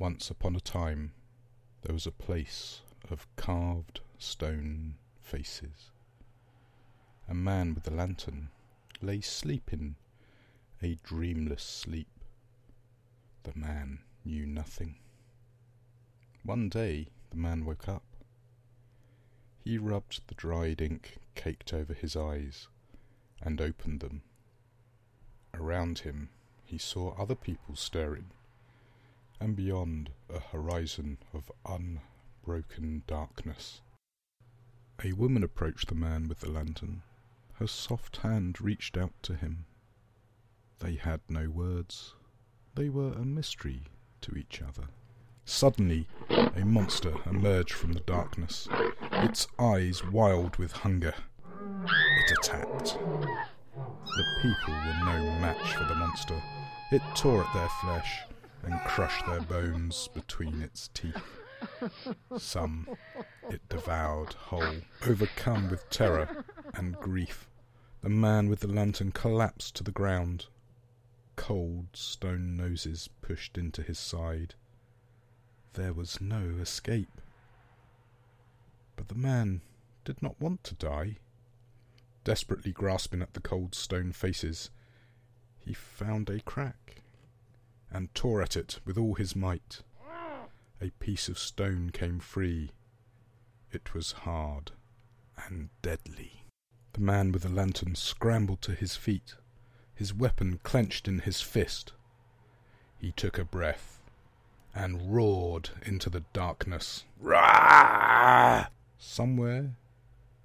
Once upon a time there was a place of carved stone faces. A man with a lantern lay sleeping a dreamless sleep. The man knew nothing. One day the man woke up. He rubbed the dried ink caked over his eyes and opened them. Around him he saw other people stirring and beyond a horizon of unbroken darkness. A woman approached the man with the lantern. Her soft hand reached out to him. They had no words. They were a mystery to each other. Suddenly, a monster emerged from the darkness, its eyes wild with hunger. It attacked. The people were no match for the monster. It tore at their flesh, and crushed their bones between its teeth. Some it devoured whole. Overcome with terror and grief, the man with the lantern collapsed to the ground. Cold stone noses pushed into his side. There was no escape. But the man did not want to die. Desperately grasping at the cold stone faces, he found a crack and tore at it with all his might. A piece of stone came free. It was hard and deadly. The man with the lantern scrambled to his feet, his weapon clenched in his fist. He took a breath and roared into the darkness. Rah! Somewhere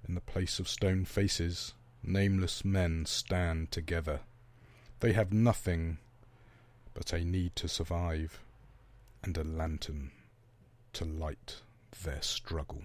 in the place of stone faces, nameless men stand together. They have nothing but a need to survive and a lantern to light their struggle.